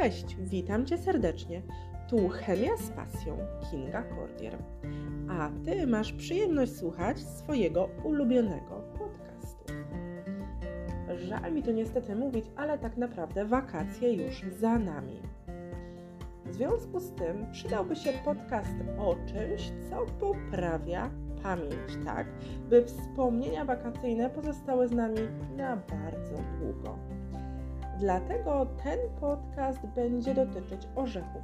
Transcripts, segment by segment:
Cześć, witam Cię serdecznie. Tu Chemia z pasją Kinga Cordier. A Ty masz przyjemność słuchać swojego ulubionego podcastu. Żal mi to niestety mówić, ale tak naprawdę wakacje już za nami. W związku z tym przydałby się podcast o czymś, co poprawia pamięć, tak, by wspomnienia wakacyjne pozostały z nami na bardzo długo. Dlatego ten podcast będzie dotyczyć orzechów,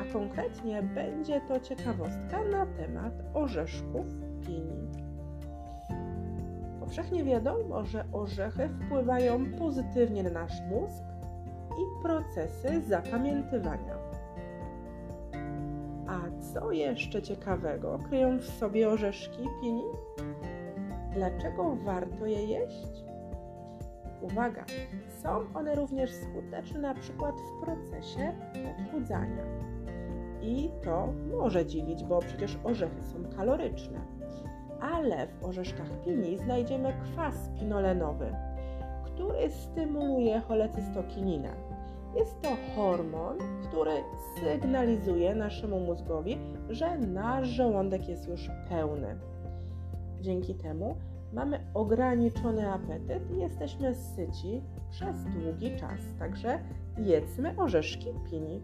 a konkretnie będzie to ciekawostka na temat orzeszków pini. Powszechnie wiadomo, że orzechy wpływają pozytywnie na nasz mózg i procesy zapamiętywania. A co jeszcze ciekawego kryją w sobie orzeszki pini? Dlaczego warto je jeść? Uwaga, są one również skuteczne na przykład w procesie odchudzania. I to może dziwić, bo przecież orzechy są kaloryczne. Ale w orzeszkach pini znajdziemy kwas pinolenowy, który stymuluje cholecystokininę. Jest to hormon, który sygnalizuje naszemu mózgowi, że nasz żołądek jest już pełny. Dzięki temu mamy ograniczony apetyt i jesteśmy syci przez długi czas. Także jedzmy orzeszki pini.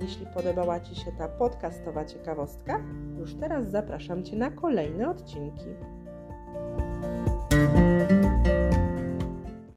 Jeśli podobała Ci się ta podcastowa ciekawostka, już teraz zapraszam Cię na kolejne odcinki.